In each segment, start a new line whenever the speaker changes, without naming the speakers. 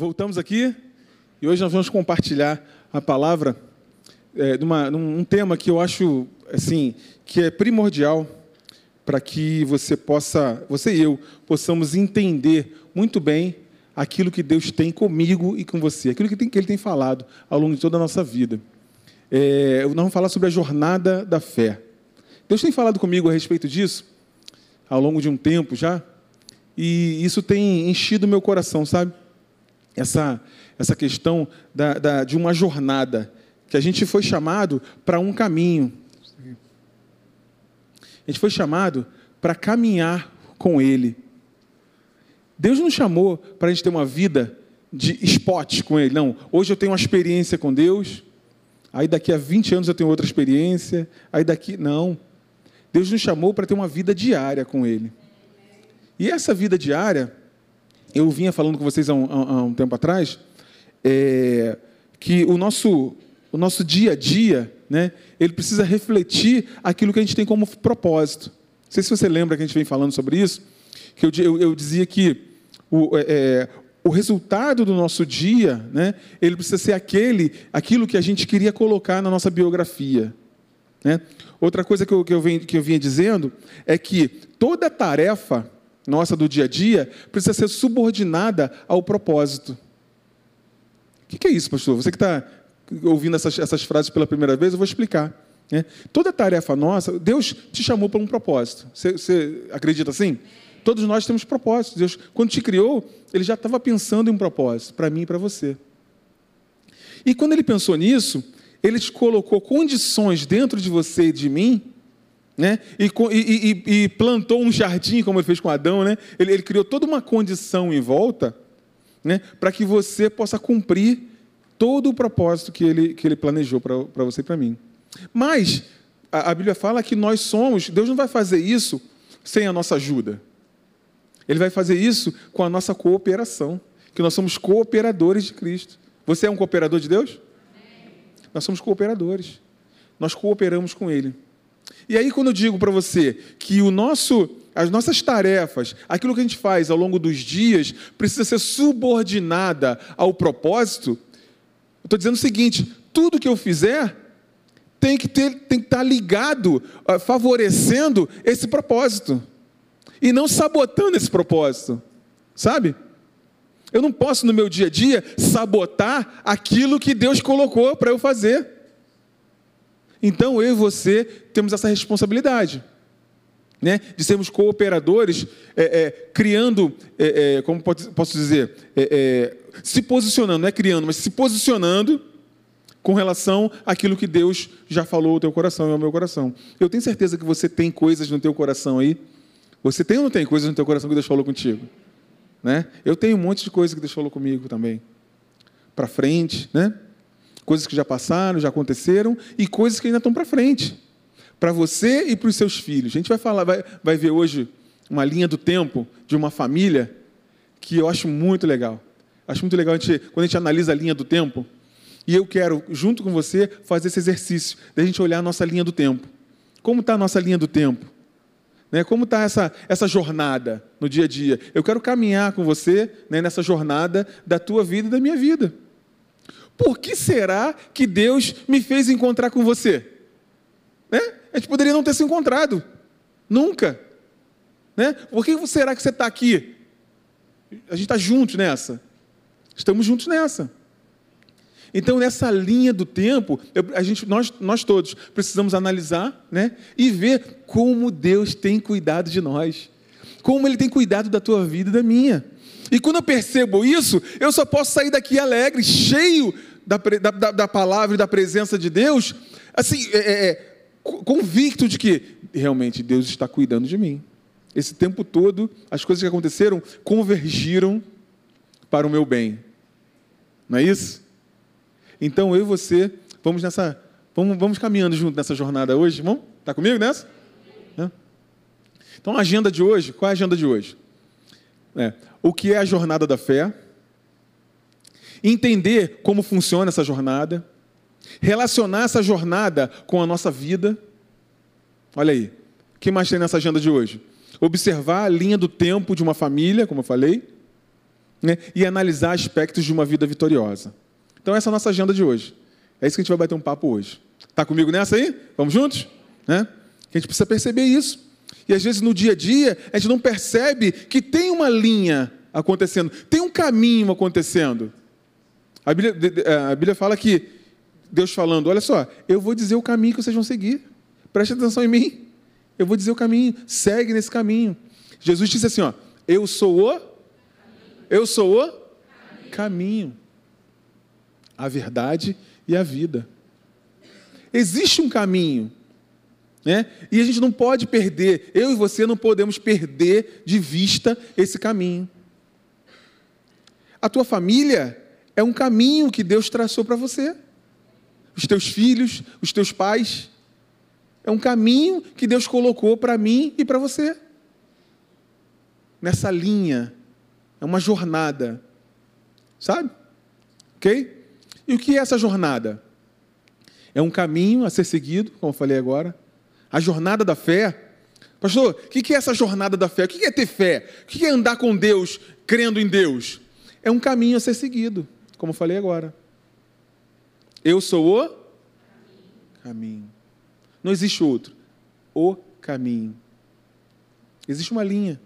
Voltamos aqui e hoje nós vamos compartilhar a palavra é, um tema que eu acho assim que é primordial para que você possa, você e eu, possamos entender muito bem aquilo que Deus tem comigo e com você, aquilo que, tem, que Ele tem falado ao longo de toda a nossa vida. É, nós vamos falar sobre a jornada da fé. Deus tem falado comigo a respeito disso ao longo de um tempo já, e isso tem enchido meu coração, sabe? Essa, essa questão da, da, de uma jornada, que a gente foi chamado para um caminho. A gente foi chamado para caminhar com Ele. Deus não chamou para a gente ter uma vida de spot com Ele. Não, hoje eu tenho uma experiência com Deus, aí daqui a 20 anos eu tenho outra experiência, aí daqui. Não. Deus nos chamou para ter uma vida diária com Ele. E essa vida diária, eu vinha falando com vocês há um, há um tempo atrás, é, que o nosso, o nosso dia a dia, né, ele precisa refletir aquilo que a gente tem como propósito. Não sei se você lembra que a gente vem falando sobre isso, que eu, eu, eu dizia que o, é, é, o resultado do nosso dia, né, ele precisa ser aquele, aquilo que a gente queria colocar na nossa biografia. Né? Outra coisa que eu, que, eu que eu vinha dizendo é que toda tarefa nossa do dia a dia precisa ser subordinada ao propósito. O que é isso, pastor? Você que está ouvindo essas, essas frases pela primeira vez, eu vou explicar. Né? Toda tarefa nossa, Deus te chamou para um propósito. Você, você acredita assim? Todos nós temos propósitos. Deus, quando te criou, Ele já estava pensando em um propósito, para mim e para você. E quando Ele pensou nisso, Ele te colocou condições dentro de você e de mim, né? E, e, e, plantou um jardim, como Ele fez com Adão. Né? Ele, ele criou toda uma condição em volta né, para que você possa cumprir todo o propósito que ele, que ele planejou para você e para mim. Mas a, a Bíblia fala que nós somos, Deus não vai fazer isso sem a nossa ajuda. Ele vai fazer isso com a nossa cooperação, que nós somos cooperadores de Cristo. Você é um cooperador de Deus? Nós somos cooperadores. Nós cooperamos com Ele. E aí, quando eu digo para você que o nosso as nossas tarefas, aquilo que a gente faz ao longo dos dias, precisa ser subordinada ao propósito. Eu estou dizendo o seguinte: tudo que eu fizer tem que, ter, tem que estar ligado, ah, favorecendo esse propósito, e não sabotando esse propósito, sabe? Eu não posso, no meu dia a dia, sabotar aquilo que Deus colocou para eu fazer. Então, eu e você temos essa responsabilidade né, de sermos cooperadores, é, é, criando, é, é como posso dizer, é, é, se posicionando, não é criando, mas se posicionando com relação àquilo que Deus já falou ao teu coração e ao meu coração. Eu tenho certeza que você tem coisas no teu coração aí. Você tem ou não tem coisas no teu coração que Deus falou contigo? Né? Eu tenho um monte de coisas que Deus falou comigo também. Para frente, né? Coisas que já passaram, já aconteceram e coisas que ainda estão para frente para você e para os seus filhos. A gente vai falar, vai, vai ver hoje uma linha do tempo de uma família que eu acho muito legal. Acho muito legal a gente, quando a gente analisa a linha do tempo. E eu quero, junto com você, fazer esse exercício, da gente olhar a nossa linha do tempo. Como está a nossa linha do tempo? Né? Como está essa, essa jornada no dia a dia? Eu quero caminhar com você né, nessa jornada da tua vida e da minha vida. Por que será que Deus me fez encontrar com você? Né? A gente poderia não ter se encontrado. Nunca. Né? Por que será que você está aqui? A gente está juntos nessa. Estamos juntos nessa. Então, nessa linha do tempo, a gente, nós, nós todos precisamos analisar né, e ver como Deus tem cuidado de nós. Como Ele tem cuidado da tua vida e da minha. E quando eu percebo isso, eu só posso sair daqui alegre, cheio da, da, da palavra e da presença de Deus, assim, é, é, é convicto de que realmente Deus está cuidando de mim. Esse tempo todo, as coisas que aconteceram convergiram para o meu bem. Não é isso? Então eu e você vamos nessa, vamos, vamos caminhando junto nessa jornada hoje, vamos? Está comigo nessa? É. Então a agenda de hoje, qual é a agenda de hoje? É, o que é a jornada da fé? Entender como funciona essa jornada relacionar essa jornada com a nossa vida. Olha aí, o que mais tem nessa agenda de hoje? Observar a linha do tempo de uma família, como eu falei. né? e analisar aspectos de uma vida vitoriosa. Então, essa é a nossa agenda de hoje. É isso que a gente vai bater um papo hoje. Está comigo nessa aí? Vamos juntos? Né? A gente precisa perceber isso. E às vezes no dia a dia a gente não percebe que tem uma linha acontecendo, tem um caminho acontecendo. A Bíblia, a Bíblia fala que Deus falando: olha só, eu vou dizer o caminho que vocês vão seguir. Preste atenção em mim. Eu vou dizer o caminho. Segue nesse caminho. Jesus disse assim: ó, eu sou o. Eu sou o caminho, a verdade e a vida. Existe um caminho. Né? E a gente não pode perder, eu e você não podemos perder de vista esse caminho. A tua família é um caminho que Deus traçou para você. Os teus filhos, os teus pais. É um caminho que Deus colocou para mim e para você. Nessa linha. É uma jornada. Sabe? Ok? E o que é essa jornada? É um caminho a ser seguido, como eu falei agora. A jornada da fé. Pastor, o que é essa jornada da fé? O que é ter fé? O que é andar com Deus, crendo em Deus? É um caminho a ser seguido, como falei agora. Eu sou o caminho. Não existe outro. O caminho. Existe uma linha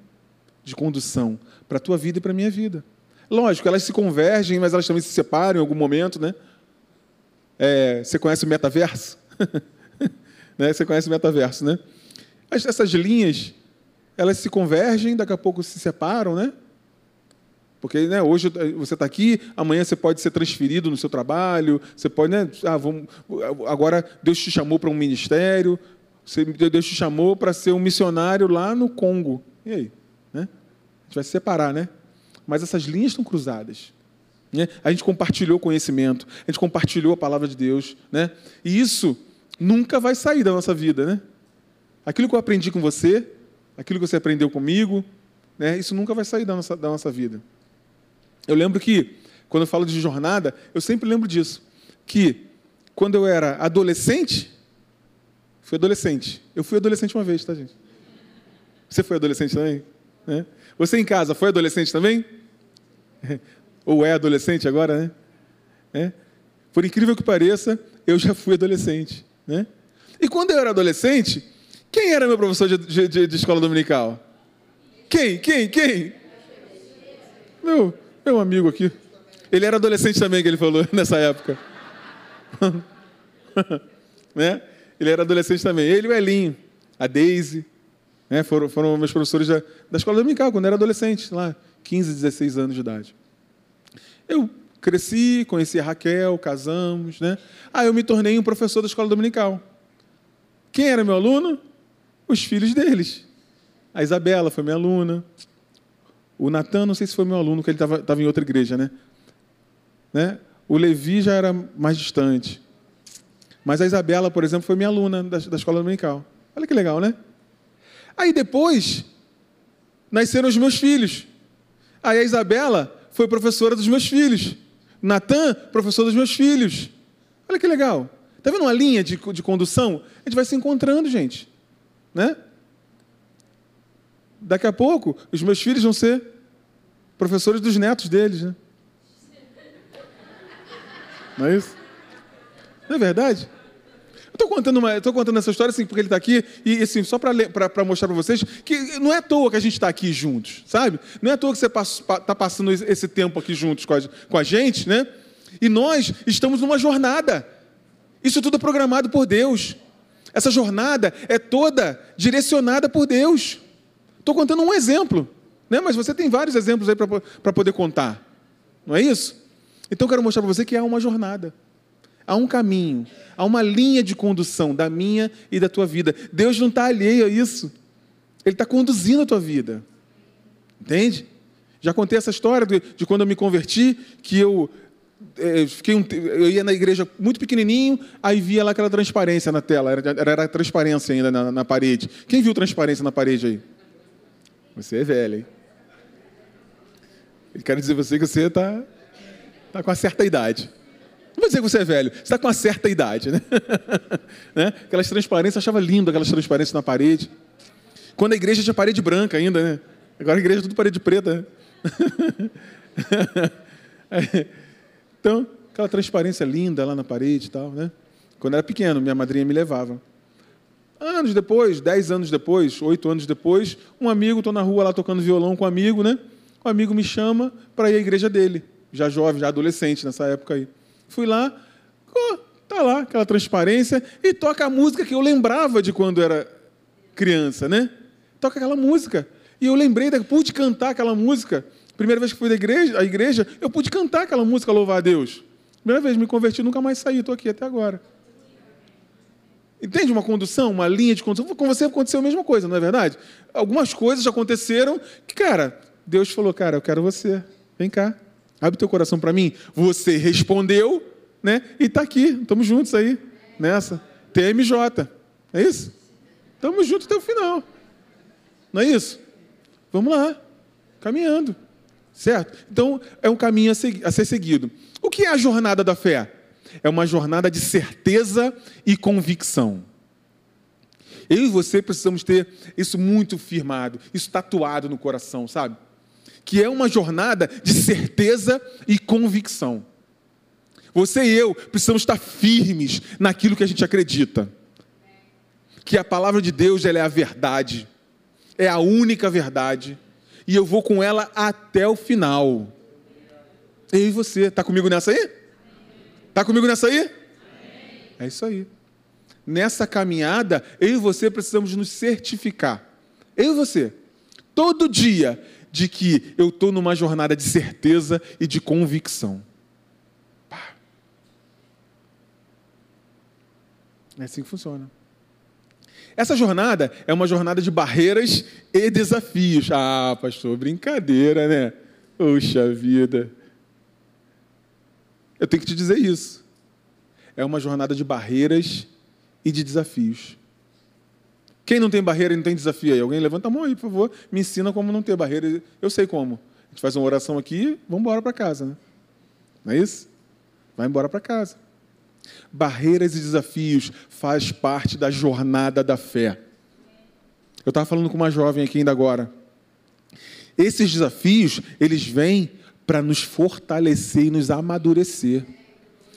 de condução para a tua vida e para a minha vida. Lógico, elas se convergem, mas elas também se separam em algum momento, né? É, você conhece o metaverso? né? Você conhece o metaverso, né? Essas linhas, elas se convergem, daqui a pouco se separam, né? Porque né, hoje você está aqui, amanhã você pode ser transferido no seu trabalho, você pode, né? Ah, vamos, agora Deus te chamou para um ministério, Deus te chamou para ser um missionário lá no Congo. E aí? Né? A gente vai se separar, né? Mas essas linhas estão cruzadas. Né? A gente compartilhou conhecimento, a gente compartilhou a palavra de Deus. Né? E isso nunca vai sair da nossa vida. Né? Aquilo que eu aprendi com você, aquilo que você aprendeu comigo, né? isso nunca vai sair da nossa, da nossa vida. Eu lembro que, quando eu falo de jornada, eu sempre lembro disso. Que quando eu era adolescente, fui adolescente. Eu fui adolescente uma vez, tá, gente? Você foi adolescente também? É. Você em casa foi adolescente também? Ou é adolescente agora, né? É. Por incrível que pareça, eu já fui adolescente. Né? E quando eu era adolescente, quem era meu professor de, de, de escola dominical? Quem? Quem? Quem? Meu, meu amigo aqui. Ele era adolescente também, que ele falou nessa época. né? Ele era adolescente também. Ele e o Elinho, a Daisy, né? foram, foram meus professores da, da escola dominical, quando eu era adolescente, lá, 15, 16 anos de idade. Eu cresci, conheci a Raquel, casamos, né? Aí eu me tornei um professor da escola dominical. Quem era meu aluno? Os filhos deles. A Isabela foi minha aluna. O Natan, não sei se foi meu aluno, porque ele estava em outra igreja, né? né? O Levi já era mais distante. Mas a Isabela, por exemplo, foi minha aluna da, da escola dominical. Olha que legal, né? Aí depois, nasceram os meus filhos. Aí a Isabela foi professora dos meus filhos. Natan, professor dos meus filhos. Olha que legal. Está vendo uma linha de, de condução? A gente vai se encontrando, gente. Né? Daqui a pouco, os meus filhos vão ser professores dos netos deles, né? Não é isso? Não é verdade? Eu estou contando, contando essa história assim, porque ele está aqui, e assim, só para mostrar para vocês que não é à toa que a gente está aqui juntos, sabe? Não é à toa que você está passando esse tempo aqui juntos com a, com a gente, né? E nós estamos numa jornada. Isso tudo é programado por Deus. Essa jornada é toda direcionada por Deus. Estou contando um exemplo, né? mas você tem vários exemplos aí para poder contar. Não é isso? Então eu quero mostrar para você que há uma jornada, há um caminho, há uma linha de condução da minha e da tua vida. Deus não está alheio a isso. Ele está conduzindo a tua vida. Entende? Já contei essa história de, de quando eu me converti, que eu é, fiquei um, eu ia na igreja muito pequenininho, aí via lá aquela transparência na tela, era, era, era transparência ainda na, na, parede. Quem viu transparência na parede aí? Você é velho, hein? Eu quero dizer você que você está tá com uma certa idade. Não vou dizer que você é velho, você está com uma certa idade, né? né? Aquelas transparências, eu achava lindo aquelas transparências na parede. Quando a igreja tinha parede branca ainda, né? Agora a igreja é tudo parede preta. Né? então, aquela transparência linda lá na parede e tal, né? Quando era pequeno, minha madrinha me levava. Anos depois, dez anos depois, oito anos depois, um amigo, estou na rua lá tocando violão com um amigo, né? O amigo me chama para ir à igreja dele, já jovem, já adolescente nessa época aí. Fui lá, oh, tá lá, aquela transparência, e toca a música que eu lembrava de quando era criança, né? Toca aquela música. E eu lembrei, pude cantar aquela música. Primeira vez que fui da igreja, à igreja, eu pude cantar aquela música, louvar a Deus. Primeira vez, me converti, nunca mais saí, estou aqui até agora. Entende uma condução, uma linha de condução? Com você aconteceu a mesma coisa, não é verdade? Algumas coisas aconteceram que, cara, Deus falou, cara, eu quero você. Vem cá, abre teu coração para mim. Você respondeu, né? E está aqui, estamos juntos aí, nessa. TMJ, é isso? Estamos juntos até o final. Não é isso? Vamos lá, caminhando. Certo? Então, é um caminho a, ser seguido. O que é a jornada da fé? É uma jornada de certeza e convicção. Eu e você precisamos ter isso muito firmado, isso tatuado no coração, sabe? Que é uma jornada de certeza e convicção. Você e eu precisamos estar firmes naquilo que a gente acredita. Que a palavra de Deus é a verdade, é a única verdade e eu vou com ela até o final. Eu e você, está comigo nessa aí? Está comigo nessa aí? É isso aí. Nessa caminhada, eu e você precisamos nos certificar. Eu e você, todo dia, de que eu estou numa jornada de certeza e de convicção. É assim que funciona. Essa jornada é uma jornada de barreiras e desafios. Ah, pastor, brincadeira, né? Puxa vida. Eu tenho que te dizer isso. É uma jornada de barreiras e de desafios. Quem não tem barreira e não tem desafio aí? Alguém levanta a mão aí, por favor. Me ensina como não ter barreira. Eu sei como. A gente faz uma oração aqui, vamos embora para casa, né? Não é isso? Vai embora para casa. Barreiras e desafios faz parte da jornada da fé. Eu estava falando com uma jovem aqui ainda agora. Esses desafios, eles vêm para nos fortalecer e nos amadurecer.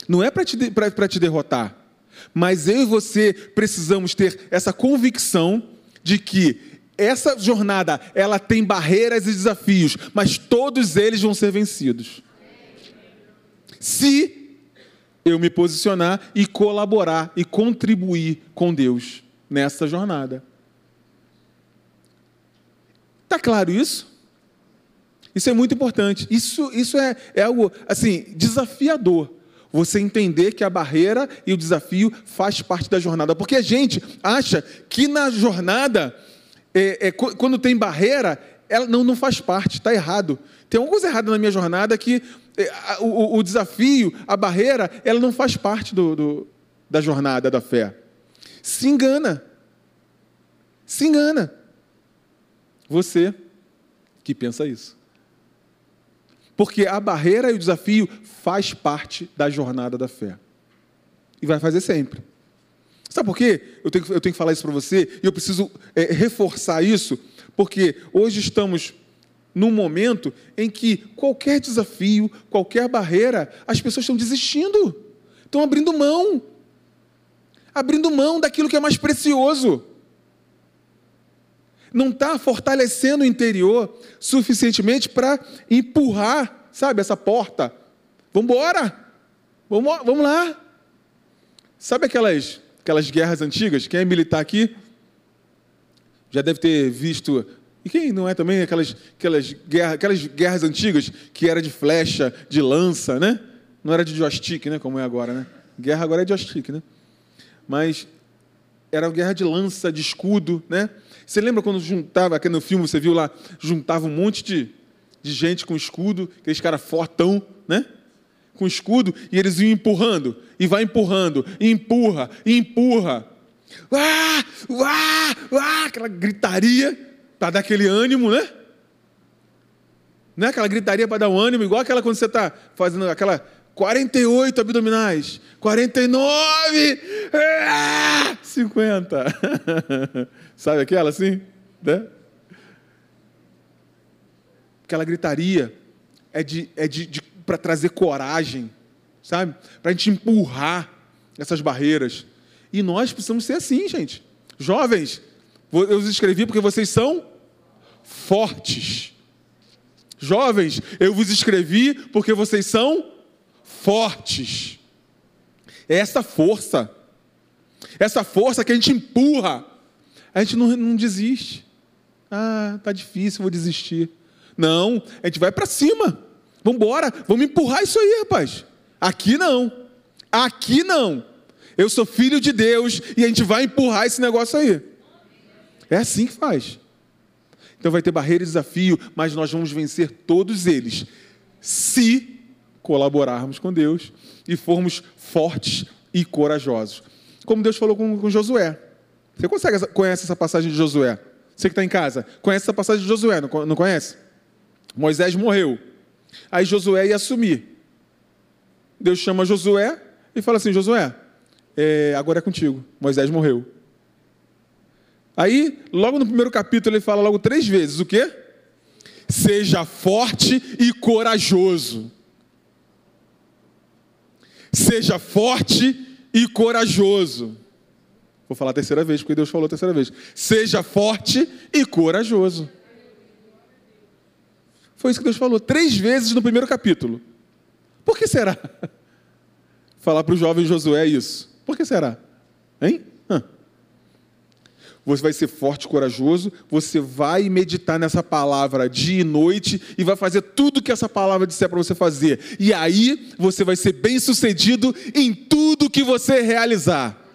Não é para te, te derrotar, mas eu e você precisamos ter essa convicção de que essa jornada ela tem barreiras e desafios, mas todos eles vão ser vencidos. Se eu me posicionar e colaborar e contribuir com Deus nessa jornada. Está claro isso? Isso é muito importante. Isso, isso é, é algo assim desafiador. Você entender que a barreira e o desafio faz parte da jornada. Porque a gente acha que na jornada, é, é, quando tem barreira, ela não, não faz parte, está errado. Tem alguma coisa errada na minha jornada que é, o, o, desafio, a barreira, ela não faz parte do, do, da jornada da fé. Se engana. Se engana. Você que pensa isso. Porque a barreira e o desafio faz parte da jornada da fé. E vai fazer sempre. Sabe por quê? Eu tenho, eu tenho que falar isso para você e eu preciso é, reforçar isso, porque hoje estamos num momento em que qualquer desafio, qualquer barreira, as pessoas estão desistindo, estão abrindo mão, abrindo mão daquilo que é mais precioso. Não está fortalecendo o interior suficientemente para empurrar, sabe, essa porta. Vamos embora, vamos, vamos lá. Sabe aquelas, aquelas guerras antigas? Quem é militar aqui já deve ter visto e quem não é também aquelas, aquelas, guerra, aquelas guerras antigas que era de flecha, de lança, né? Não era de joystick, né? Como é agora, né? Guerra agora é joystick, né? Mas era guerra de lança, de escudo, né? Você lembra quando juntava, aqui no filme você viu lá, juntava um monte de, de gente com escudo, aqueles caras fortão, né? Com escudo, e eles iam empurrando, e vai empurrando, e empurra, e empurra. Ah, ah, ah, aquela gritaria para dar aquele ânimo, né? Não é aquela gritaria para dar um ânimo, igual aquela quando você está fazendo aquela 48 abdominais, 49, 50. Sabe aquela assim? Né? Aquela gritaria. é de, é de, de para trazer coragem, sabe? Para a gente empurrar essas barreiras. E nós precisamos ser assim, gente. Jovens, eu os escrevi porque vocês são fortes. Jovens, eu vos escrevi porque vocês são fortes. É essa força, essa força que a gente empurra, a gente não, não desiste. Ah, tá difícil, vou desistir. Não, a gente vai para cima. Vamos embora, vamos empurrar isso aí, rapaz. Aqui não. Aqui não. Eu sou filho de Deus e a gente vai empurrar esse negócio aí. É assim que faz. Então vai ter barreira e desafio, mas nós vamos vencer todos eles se colaborarmos com Deus e formos fortes e corajosos. Como Deus falou com, com Josué. Você consegue, conhece essa passagem de Josué? Você que está em casa, conhece essa passagem de Josué, não, não conhece? Moisés morreu. Aí Josué ia assumir. Deus chama Josué e fala assim: Josué, é, agora é contigo. Moisés morreu. Aí, logo no primeiro capítulo, ele fala logo três vezes: o quê? Seja forte e corajoso. Seja forte e corajoso. Vou falar a terceira vez, porque Deus falou a terceira vez. Seja forte e corajoso. Foi isso que Deus falou três vezes no primeiro capítulo. Por que será? Falar para o jovem Josué isso. Por que será? Hein? Você vai ser forte e corajoso, você vai meditar nessa palavra dia e noite e vai fazer tudo que essa palavra disser para você fazer. E aí você vai ser bem sucedido em tudo que você realizar.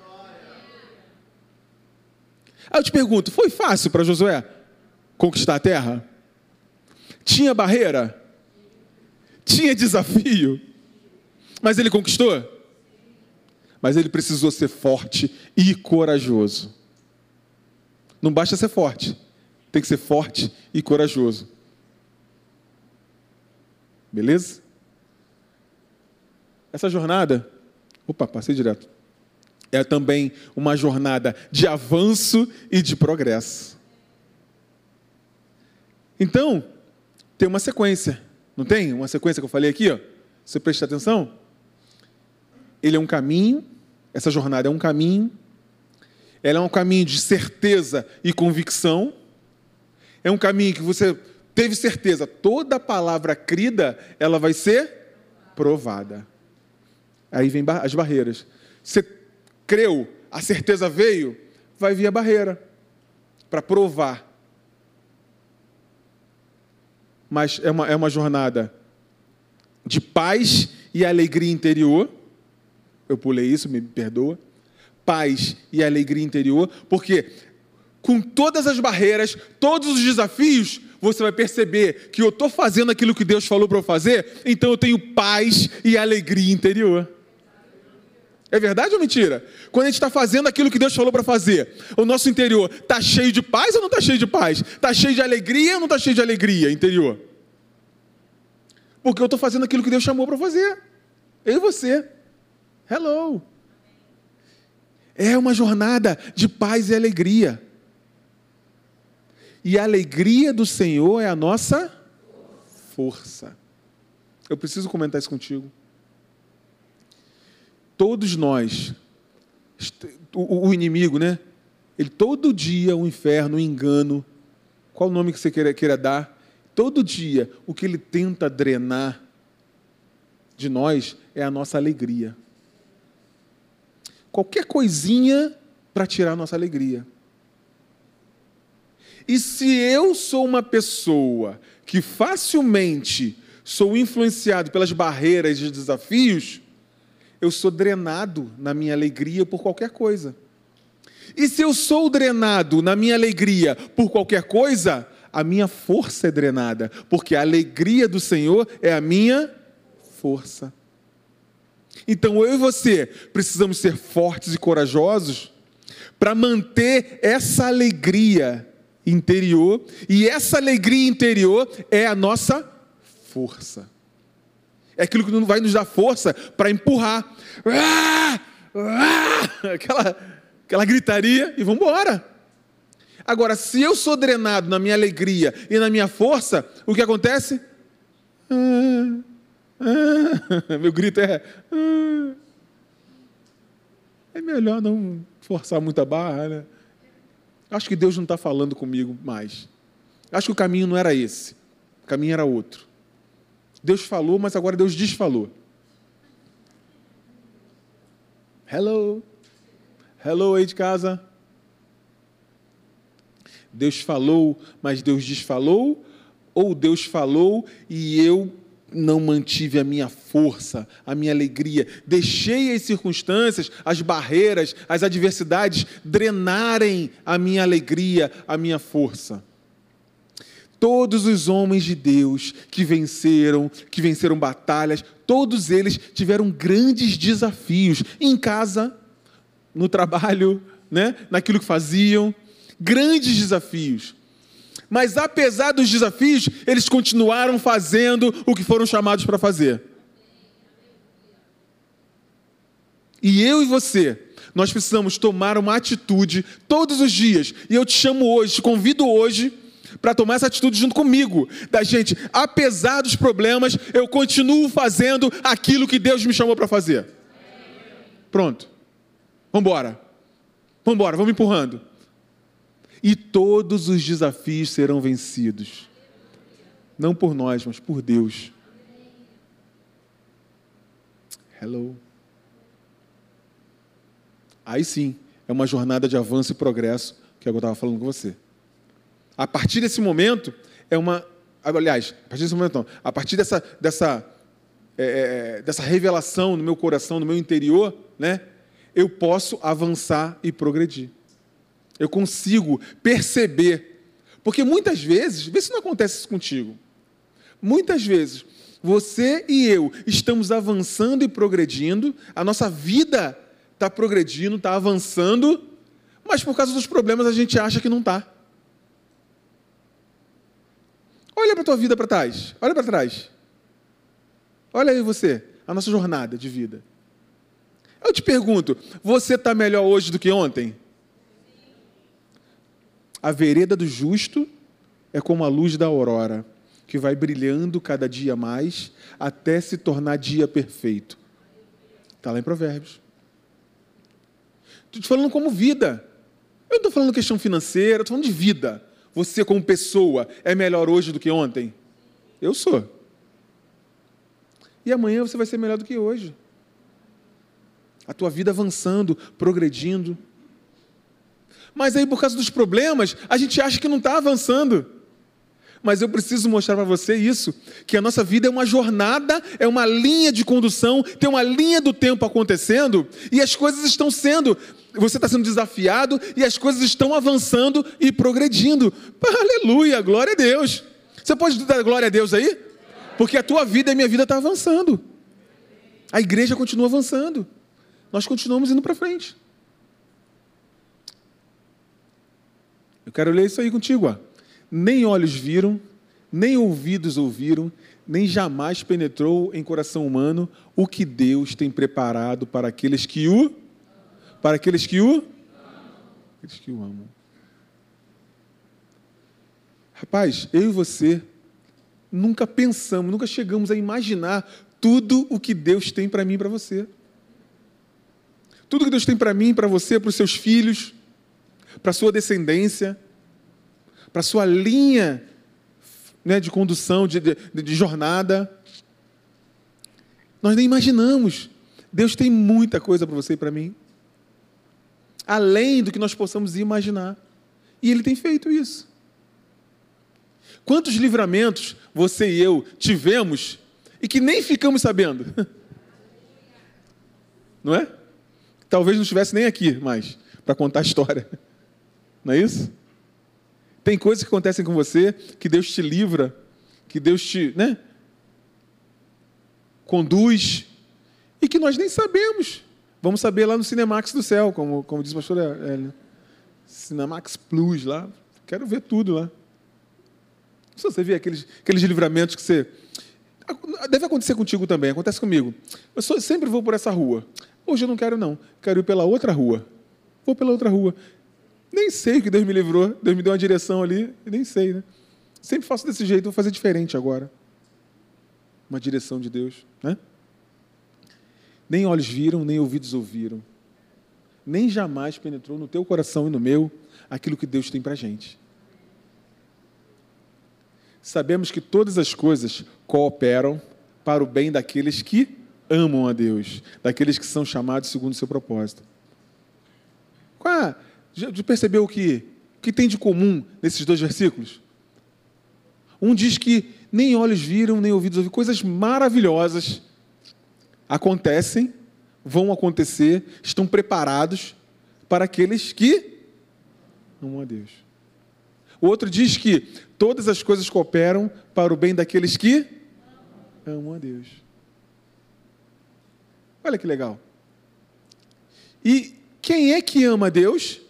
Aí eu te pergunto: foi fácil para Josué conquistar a terra? Tinha barreira? Tinha desafio? Mas ele conquistou? Mas ele precisou ser forte e corajoso. Não basta ser forte, tem que ser forte e corajoso. Beleza? Essa jornada, opa, passei direto. É também uma jornada de avanço e de progresso. Então, tem uma sequência. Não tem? Uma sequência que eu falei aqui, ó. Você presta atenção? Ele é um caminho, essa jornada é um caminho, ela é um caminho de certeza e convicção, é um caminho que você teve certeza, toda palavra crida, ela vai ser provada. Aí vem as barreiras. Você creu, a certeza veio, vai vir a barreira para provar mas é uma, é uma jornada de paz e alegria interior. Eu pulei isso, me perdoa. Paz e alegria interior, porque com todas as barreiras, todos os desafios, você vai perceber que eu estou fazendo aquilo que Deus falou para eu fazer, então eu tenho paz e alegria interior. É verdade ou mentira? Quando a gente está fazendo aquilo que Deus falou para fazer, o nosso interior está cheio de paz ou não está cheio de paz? Está cheio de alegria ou não está cheio de alegria interior? Porque eu estou fazendo aquilo que Deus chamou para fazer. Eu e você. Hello. É uma jornada de paz e alegria. E a alegria do Senhor é a nossa força. Eu preciso comentar isso contigo todos nós, o, inimigo, né? Ele todo dia, o inferno, o engano, qual o nome que você queira, queira dar? Todo dia, o que ele tenta drenar de nós é a nossa alegria. Qualquer coisinha para tirar a nossa alegria. E se eu sou uma pessoa que facilmente sou influenciado pelas barreiras e desafios, eu sou drenado na minha alegria por qualquer coisa. E se eu sou drenado na minha alegria por qualquer coisa, a minha força é drenada, porque a alegria do Senhor é a minha força. Então eu e você precisamos ser fortes e corajosos para manter essa alegria interior, e essa alegria interior é a nossa força. É aquilo que vai nos dar força para empurrar. Ah! Ah! Aquela, aquela gritaria e vamos embora. Agora, se eu sou drenado na minha alegria e na minha força, o que acontece? Ah, ah. Meu grito é. Ah. É melhor não forçar muita barra, né? Acho que Deus não está falando comigo mais. Acho que o caminho não era esse. O caminho era outro. Deus falou, mas agora Deus desfalou. Hello. Hello aí de casa. Deus falou, mas Deus desfalou? Ou Deus falou e eu não mantive a minha força, a minha alegria, deixei as circunstâncias, as barreiras, as adversidades drenarem a minha alegria, a minha força. Todos os homens de Deus que venceram, que venceram batalhas, todos eles tiveram grandes desafios em casa, no trabalho, né, naquilo que faziam, grandes desafios. Mas apesar dos desafios, eles continuaram fazendo o que foram chamados para fazer. E eu e você, nós precisamos tomar uma atitude todos os dias. E eu te chamo hoje, te convido hoje para tomar essa atitude junto comigo. Da gente, apesar dos problemas, eu continuo fazendo aquilo que Deus me chamou para fazer. Pronto. Vamos embora. Vamos embora, vamos empurrando e todos os desafios serão vencidos. Não por nós, mas por Deus. Hello. Aí sim, é uma jornada de avanço e progresso, que é eu estava falando com você. A partir desse momento, é uma. Aliás, a partir desse momento, não. A partir dessa, dessa, é, é dessa revelação no meu coração, no meu interior, né, eu posso avançar e progredir eu consigo perceber. Porque muitas vezes, vê se não acontece isso contigo. Muitas vezes, você e eu estamos avançando e progredindo, a nossa vida está progredindo, está avançando, mas por causa dos problemas a gente acha que não está. Olha para a tua vida para trás, olha para trás. Olha aí você, a nossa jornada de vida. Eu te pergunto, você está melhor hoje do que ontem? A vereda do justo é como a luz da aurora, que vai brilhando cada dia mais até se tornar dia perfeito. Está lá em Provérbios. Estou te falando como vida. Eu estou falando questão financeira, estou falando de vida. Você, como pessoa, é melhor hoje do que ontem? Eu sou. E amanhã você vai ser melhor do que hoje. A tua vida avançando, progredindo. Mas aí, por causa dos problemas, a gente acha que não está avançando. Mas eu preciso mostrar para você isso: que a nossa vida é uma jornada, é uma linha de condução, tem uma linha do tempo acontecendo, e as coisas estão sendo, você está sendo desafiado, e as coisas estão avançando e progredindo. Aleluia, glória a Deus. Você pode dar glória a Deus aí? Porque a tua vida e a minha vida estão tá avançando. A igreja continua avançando. Nós continuamos indo para frente. Eu quero ler isso aí contigo. Nem olhos viram, nem ouvidos ouviram, nem jamais penetrou em coração humano o que Deus tem preparado para aqueles que o para aqueles que o aqueles que o amam. Rapaz, eu e você nunca pensamos, nunca chegamos a imaginar tudo o que Deus tem para mim e para você. Tudo que Deus tem para mim, para você, para os seus filhos, para sua descendência, para sua linha né, de condução, de, de, de jornada. Nós nem imaginamos. Deus tem muita coisa para você e para mim. Além do que nós possamos imaginar. E Ele tem feito isso. Quantos livramentos você e eu tivemos e que nem ficamos sabendo? Não é? Talvez não estivesse nem aqui mais para contar a história. Não é isso? Tem coisas que acontecem com você que Deus te livra, que Deus te né, conduz e que nós nem sabemos. Vamos saber lá no Cinemax do céu, como, como diz o pastor Hélio. Cinemax Plus lá. Quero ver tudo lá. Se você vê aqueles, aqueles livramentos que você. Deve acontecer contigo também, acontece comigo. Eu sempre vou por essa rua. Hoje eu não quero, não. Quero ir pela outra rua. Vou pela outra rua. Nem sei que Deus me livrou. Deus me deu uma direção ali, nem sei, né? Sempre faço desse jeito, vou fazer diferente agora. uma direção de Deus, né? Nem olhos viram, nem ouvidos ouviram, nem jamais penetrou no teu coração e no meu aquilo que Deus tem para gente. Sabemos que todas as coisas cooperam para o bem daqueles que amam a Deus, daqueles que são chamados segundo o seu propósito. Qual é? Já percebeu o que, que tem de comum nesses dois versículos? Um diz que nem olhos viram, nem ouvidos ouviram, coisas maravilhosas acontecem, vão acontecer, estão preparados para aqueles que amam a Deus. O outro diz que todas as coisas cooperam para o bem daqueles que amam a Deus. Olha que legal. E quem é que ama a Deus?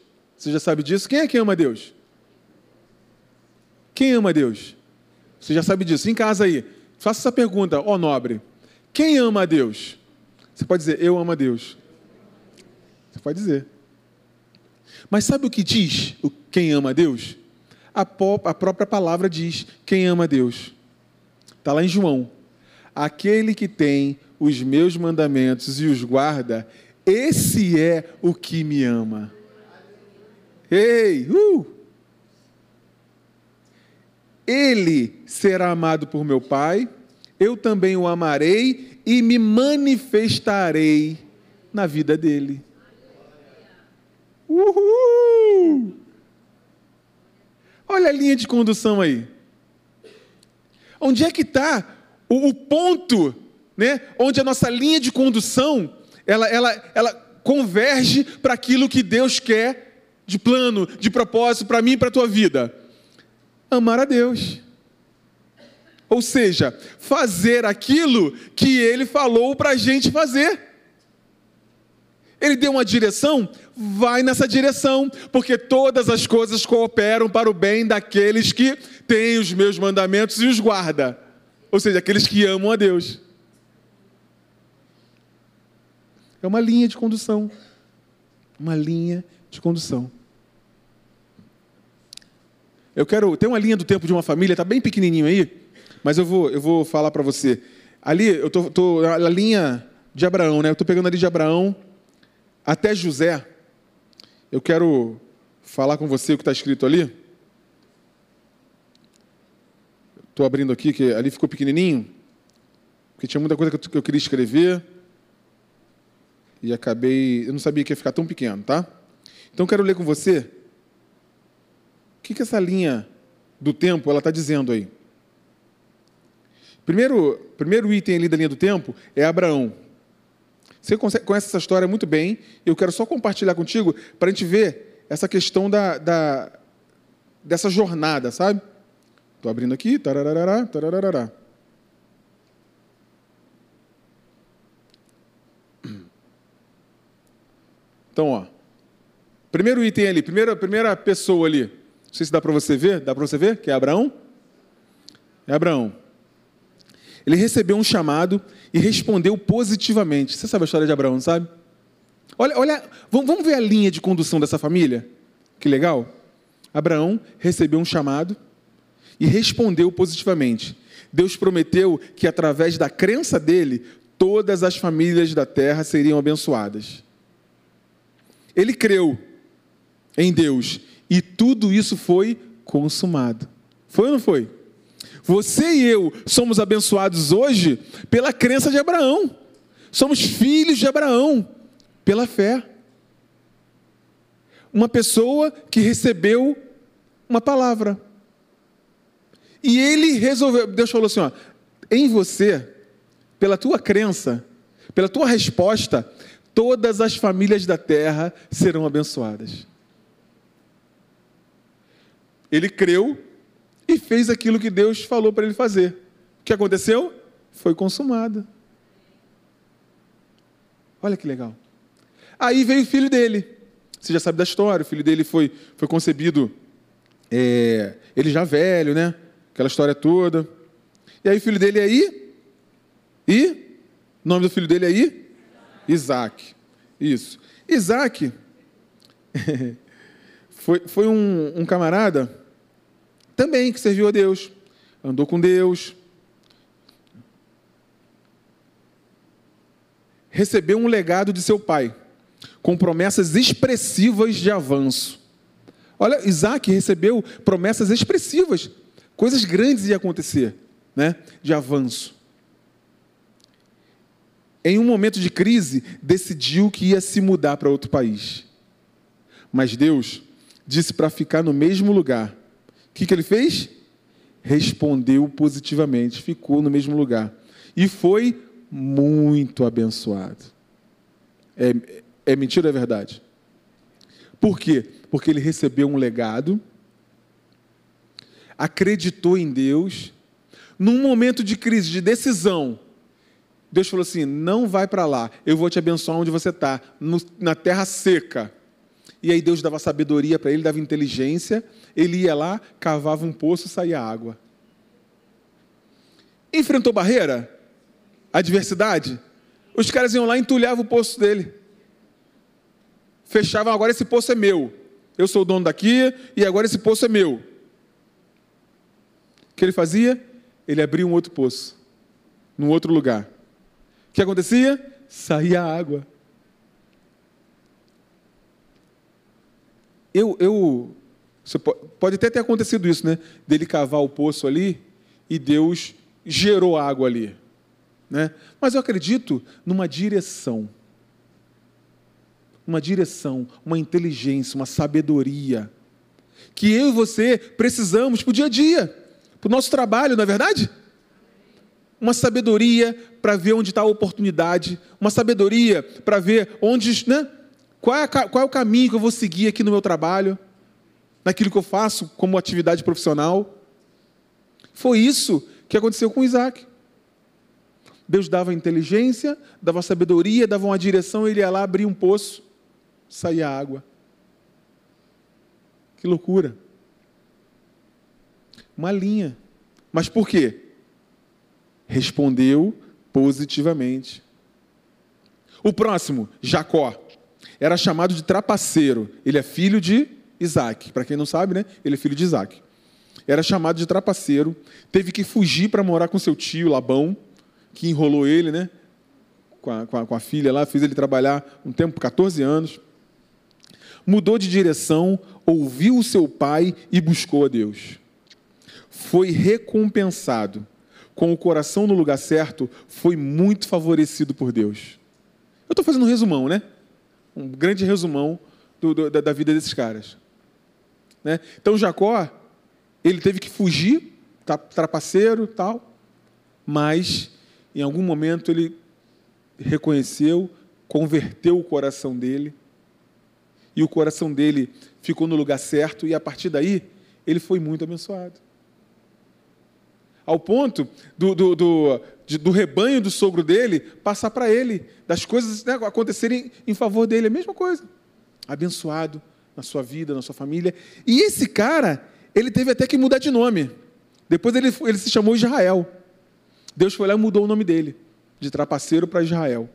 Você já sabe disso? Quem é que ama Deus? Quem ama Deus? Você já sabe disso. Em casa aí, faça essa pergunta, ó nobre. Quem ama a Deus? Você pode dizer, eu amo a Deus. Você pode dizer. Mas sabe o que diz o quem ama a Deus? A, a própria palavra diz quem ama a Deus. Está lá em João. Aquele que tem os meus mandamentos e os guarda, esse é o que me ama. Ei, uh! Ele será amado por meu Pai, eu também o amarei e me manifestarei na vida dele. Uhul! Olha a linha de condução aí. Onde é que está o, o, ponto, né, onde a nossa linha de condução ela, ela, ela converge para aquilo que Deus quer de plano, de propósito para mim e para a tua vida? Amar a Deus. Ou seja, fazer aquilo que Ele falou para a gente fazer. Ele deu uma direção, vai nessa direção, porque todas as coisas cooperam para o bem daqueles que têm os meus mandamentos e os guarda. Ou seja, aqueles que amam a Deus. É uma linha de condução. Uma linha de condução. Eu quero. Tem uma linha do tempo de uma família, está bem pequenininho aí, mas eu vou, eu vou falar para você. Ali, eu tô, tô na linha de Abraão, né? Eu estou pegando ali de Abraão até José. Eu quero falar com você o que está escrito ali. Estou abrindo aqui, que ali ficou pequenininho, porque tinha muita coisa que eu queria escrever e acabei. Eu não sabia que ia ficar tão pequeno, tá? Então quero ler com você o que, que essa linha do tempo ela está dizendo aí. Primeiro, primeiro item ali da linha do tempo é Abraão. Você conhece essa história muito bem. Eu quero só compartilhar contigo para a gente ver essa questão da, da dessa jornada, sabe? Estou abrindo aqui. Tararará, tararará. Então, ó, primeiro item ali, primeira, primeira pessoa ali. Não sei se dá para você ver. Dá para você ver? Que é Abraão? É Abraão. Ele recebeu um chamado e respondeu positivamente. Você sabe a história de Abraão, sabe? Olha, olha, vamos ver a linha de condução dessa família? Que legal. Abraão recebeu um chamado e respondeu positivamente. Deus prometeu que através da crença dele, todas as famílias da terra seriam abençoadas. Ele creu em Deus e tudo isso foi consumado. Foi ou não foi? Você e eu somos abençoados hoje pela crença de Abraão. Somos filhos de Abraão pela fé. Uma pessoa que recebeu uma palavra. E ele resolveu, Deus falou assim: ó, em você, pela tua crença, pela tua resposta, todas as famílias da terra serão abençoadas. Ele creu e fez aquilo que Deus falou para ele fazer. O que aconteceu? Foi consumado. Olha que legal. Aí veio o filho dele. Você já sabe da história. O filho dele foi, foi concebido, é, ele já velho, né? Aquela história toda. E aí o filho dele aí? E? O nome do filho dele aí? Isaac. Isso. Isaac foi, foi um, um camarada também que serviu a Deus, andou com Deus, recebeu um legado de seu pai, com promessas expressivas de avanço. Olha, Isaac recebeu promessas expressivas, coisas grandes iam acontecer, né? De avanço. Em um momento de crise, decidiu que ia se mudar para outro país. Mas Deus disse para ficar no mesmo lugar. O que, que ele fez? Respondeu positivamente, ficou no mesmo lugar. E foi muito abençoado. É, é mentira ou é verdade? Por quê? Porque ele recebeu um legado, acreditou em Deus, num momento de crise, de decisão, Deus falou assim: não vai para lá, eu vou te abençoar onde você está, na terra seca. E aí Deus dava sabedoria para ele, dava inteligência, ele ia lá, cavava um poço saía água. Enfrentou barreira? Adversidade? Os caras iam lá e entulhavam o poço dele. Fechavam, agora esse poço é meu. Eu sou o dono daqui e agora esse poço é meu. O que ele fazia? Ele abria um outro poço, num outro lugar. O que acontecia? Saía água. Eu, eu, pode até ter acontecido isso, né? Dele cavar o poço ali e Deus gerou água ali, né? Mas eu acredito numa direção, uma direção, uma inteligência, uma sabedoria que eu e você precisamos para o dia a dia, para o nosso trabalho, não é verdade? uma sabedoria para ver onde está a oportunidade, uma sabedoria para ver onde, né? Qual é, qual é o caminho que eu vou seguir aqui no meu trabalho, naquilo que eu faço como atividade profissional. Foi isso que aconteceu com Isaac. Deus dava inteligência, dava sabedoria, dava uma direção, ele ia lá abrir um poço, saía água. Que loucura. Uma linha. Mas por quê? respondeu positivamente. O próximo, Jacó, era chamado de trapaceiro. Ele é filho de Isaac. Para quem não sabe, né? Ele é filho de Isaac. Era chamado de trapaceiro. Teve que fugir para morar com seu tio Labão, que enrolou ele, né? Com a, com a, com a filha lá, fez ele trabalhar um tempo, 14 anos. Mudou de direção, ouviu o seu pai e buscou a Deus. Foi recompensado com o coração no lugar certo, foi muito favorecido por Deus. Eu estou fazendo um resumão, né? Um grande resumão do, do, da, vida desses caras. Né? Então Jacó, ele teve que fugir, tá, trapaceiro tal, mas em algum momento ele reconheceu, converteu o coração dele, e o coração dele ficou no lugar certo, e a partir daí ele foi muito abençoado ao ponto do, do, do, de, do rebanho do sogro dele passar para ele, das coisas né, acontecerem em favor dele, a mesma coisa. Abençoado na sua vida, na sua família. E esse cara, ele teve até que mudar de nome. Depois ele, ele se chamou Israel. Deus foi lá e mudou o nome dele, de trapaceiro para Israel.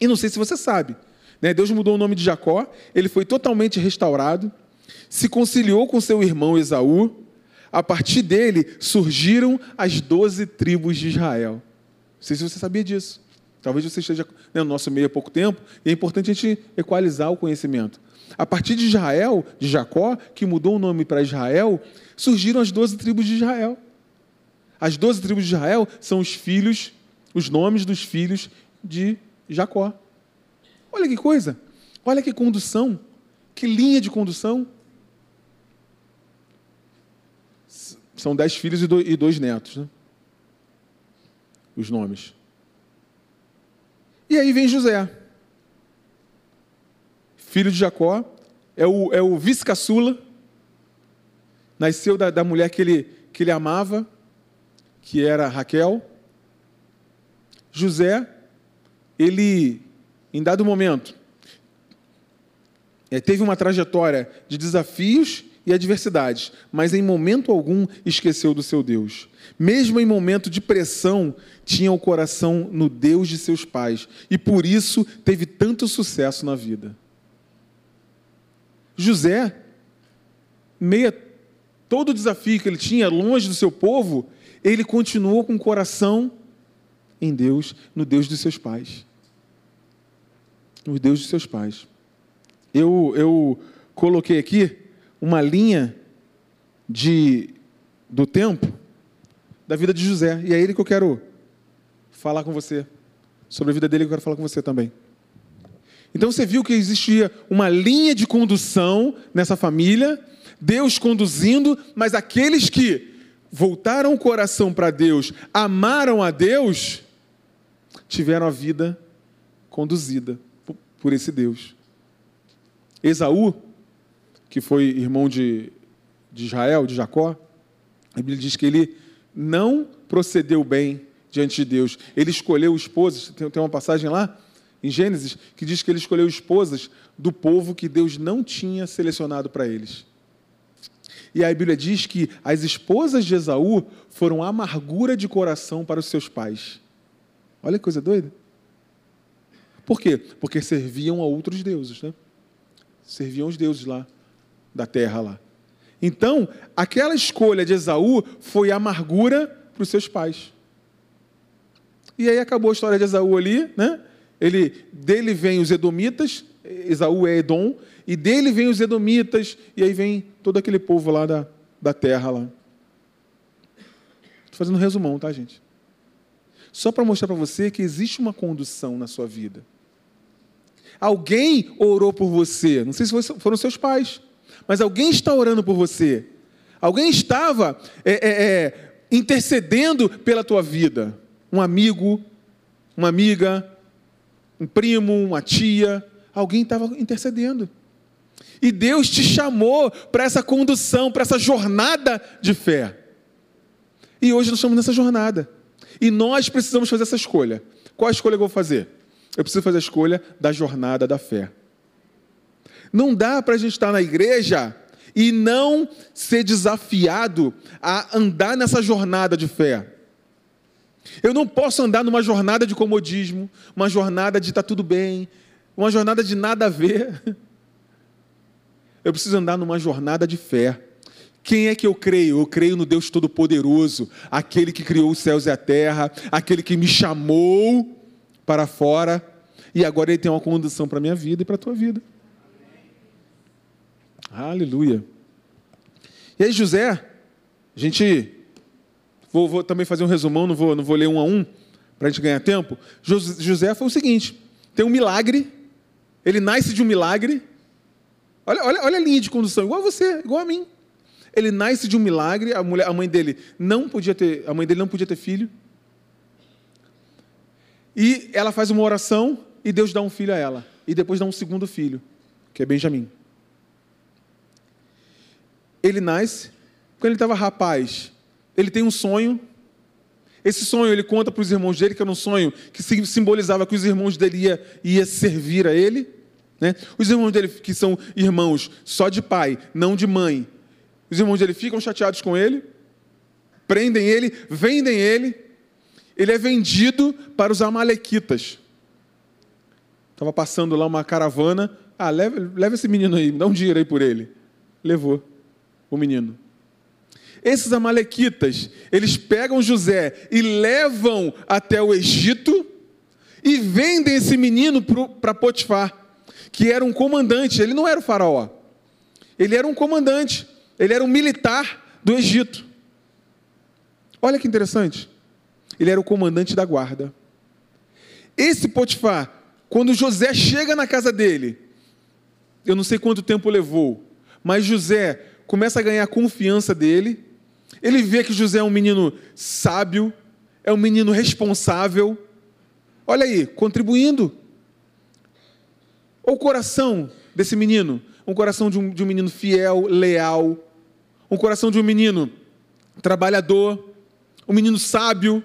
E não sei se você sabe, né? Deus mudou o nome de Jacó, ele foi totalmente restaurado, se conciliou com seu irmão Esaú, a partir dele surgiram as doze tribos de Israel. Não sei se você sabia disso. Talvez você esteja né, no nosso meio há pouco tempo, e é importante a gente equalizar o conhecimento. A partir de Israel, de Jacó, que mudou o nome para Israel, surgiram as doze tribos de Israel. As doze tribos de Israel são os filhos, os nomes dos filhos de Jacó. Olha que coisa, olha que condução, que linha de condução. São dez filhos e dois netos, né? Os nomes. E aí vem José, filho de Jacó, é o, é o vice-caçula, nasceu da, da mulher que ele, que ele amava, que era Raquel. José, ele, em dado momento, é, teve uma trajetória de desafios e adversidades, mas em momento algum esqueceu do seu Deus. Mesmo em momento de pressão, tinha o coração no Deus de seus pais e por isso teve tanto sucesso na vida. José, meia todo o desafio que ele tinha longe do seu povo, ele continuou com o coração em Deus, no Deus dos seus pais. no Deus de seus pais. Eu, eu coloquei aqui uma linha de, do tempo da vida de José. E é ele que eu quero falar com você. Sobre a vida dele, eu quero falar com você também. Então você viu que existia uma linha de condução nessa família, Deus conduzindo, mas aqueles que voltaram o coração para Deus, amaram a Deus, tiveram a vida conduzida por esse Deus. Esaú, que foi irmão de, de Israel, de Jacó, a Bíblia diz que ele não procedeu bem diante de Deus. Ele escolheu esposas, tem, tem uma passagem lá em Gênesis que diz que ele escolheu esposas do povo que Deus não tinha selecionado para eles. E a Bíblia diz que as esposas de Esaú foram amargura de coração para os seus pais. Olha que coisa doida. Por quê? Porque serviam a outros deuses, né? Serviam os deuses lá, da terra lá. Então, aquela escolha de Esaú foi amargura para os seus pais. E aí acabou a história de Esaú ali, né? Ele, dele vem os edomitas, Esaú é Edom, e dele vem os edomitas, e aí vem todo aquele povo lá da, da terra lá. Estou fazendo um resumão, tá, gente? Só para mostrar para você que existe uma condução na sua vida. Alguém orou por você. Não sei se foram seus pais, mas alguém está orando por você. Alguém estava é, é, é, intercedendo pela tua vida. Um amigo, uma amiga, um primo, uma tia. Alguém estava intercedendo. E Deus te chamou para essa condução, para essa jornada de fé. E hoje nós estamos nessa jornada. E nós precisamos fazer essa escolha. Qual a escolha eu vou fazer? Eu preciso fazer a escolha da jornada da fé. Não dá para a gente estar na igreja e não ser desafiado a andar nessa jornada de fé. Eu não posso andar numa jornada de comodismo, uma jornada de tá tudo bem, uma jornada de nada a ver. Eu preciso andar numa jornada de fé. Quem é que eu creio? Eu creio no Deus Todo-Poderoso, aquele que criou os céus e a terra, aquele que me chamou para fora e agora ele tem uma condução para a minha vida e para a tua vida. Aleluia. E aí, José, a gente. Vou, vou, também fazer um resumão, não vou, não vou ler um a um, para a gente ganhar tempo. José foi o seguinte: tem um milagre, ele nasce de um milagre. Olha, olha, olha a linha de condução, igual a você, igual a mim. Ele nasce de um milagre, a, mulher, a mãe dele não podia ter, a mãe dele não podia ter filho. E ela faz uma oração e Deus dá um filho a ela. E depois dá um segundo filho, que é Benjamim. Ele nasce, quando ele estava rapaz, ele tem um sonho. Esse sonho ele conta para os irmãos dele, que era um sonho que simbolizava que os irmãos dele ia, ia servir a ele. Né? Os irmãos dele, que são irmãos só de pai, não de mãe, os irmãos dele ficam chateados com ele, prendem ele, vendem ele ele é vendido para os amalequitas. Estava passando lá uma caravana. Ah, leva, leva esse menino aí, dá um dinheiro aí por ele. Levou o menino. Esses amalequitas, eles pegam José e levam até o Egito e vendem esse menino para Potifar, que era um comandante, ele não era o faraó. Ele era um comandante, ele era um militar do Egito. Olha que interessante. Ele era o comandante da guarda. Esse Potifar, quando José chega na casa dele, eu não sei quanto tempo levou, mas José começa a ganhar confiança dele. Ele vê que José é um menino sábio, é um menino responsável. Olha aí, contribuindo. O coração desse menino, um coração de um, de um menino fiel, leal, um coração de um menino trabalhador, um menino sábio.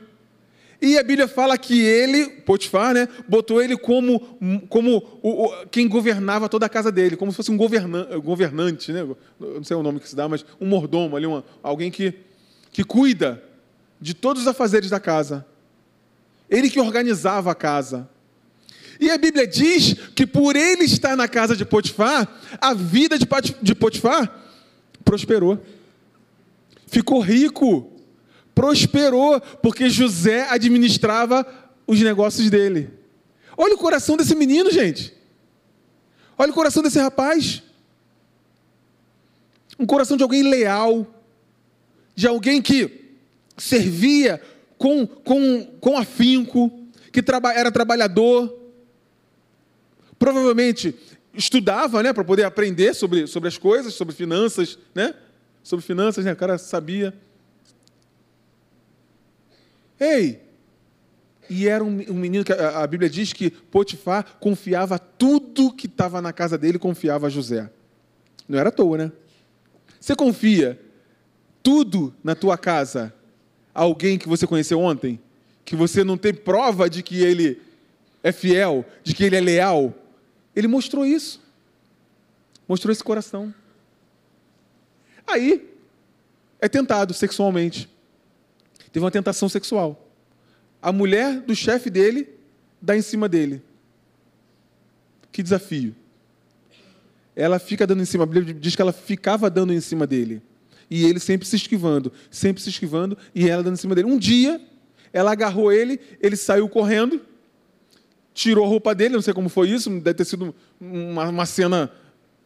E a Bíblia fala que ele, Potifar, né, botou ele como, como o, o, quem governava toda a casa dele, como se fosse um governante, né? não sei o nome que se dá, mas um mordomo ali, uma, alguém que, que cuida de todos os afazeres da casa. Ele que organizava a casa. E a Bíblia diz que por ele estar na casa de Potifar, a vida de Potifar prosperou. Ficou rico prosperou, porque José administrava os negócios dele. Olha o coração desse menino, gente. Olha o coração desse rapaz. Um coração de alguém leal, de alguém que servia com, com, com afinco, que traba, era trabalhador. Provavelmente estudava, né, para poder aprender sobre, sobre as coisas, sobre finanças, né? Sobre finanças, né? O cara sabia. Ei! E era um, menino que a, a, Bíblia diz que Potifar confiava tudo que estava na casa dele, confiava a José. Não era à toa, né? Você confia tudo na tua casa a alguém que você conheceu ontem? Que você não tem prova de que ele é fiel, de que ele é leal? Ele mostrou isso. Mostrou esse coração. Aí, é tentado sexualmente. Teve uma tentação sexual. A mulher do chefe dele dá em cima dele. Que desafio. Ela fica dando em cima, a Bíblia diz que ela ficava dando em cima dele. E ele sempre se esquivando, sempre se esquivando, e ela dando em cima dele. Um dia, ela agarrou ele, ele saiu correndo, tirou a roupa dele, não sei como foi isso, deve ter sido uma, uma cena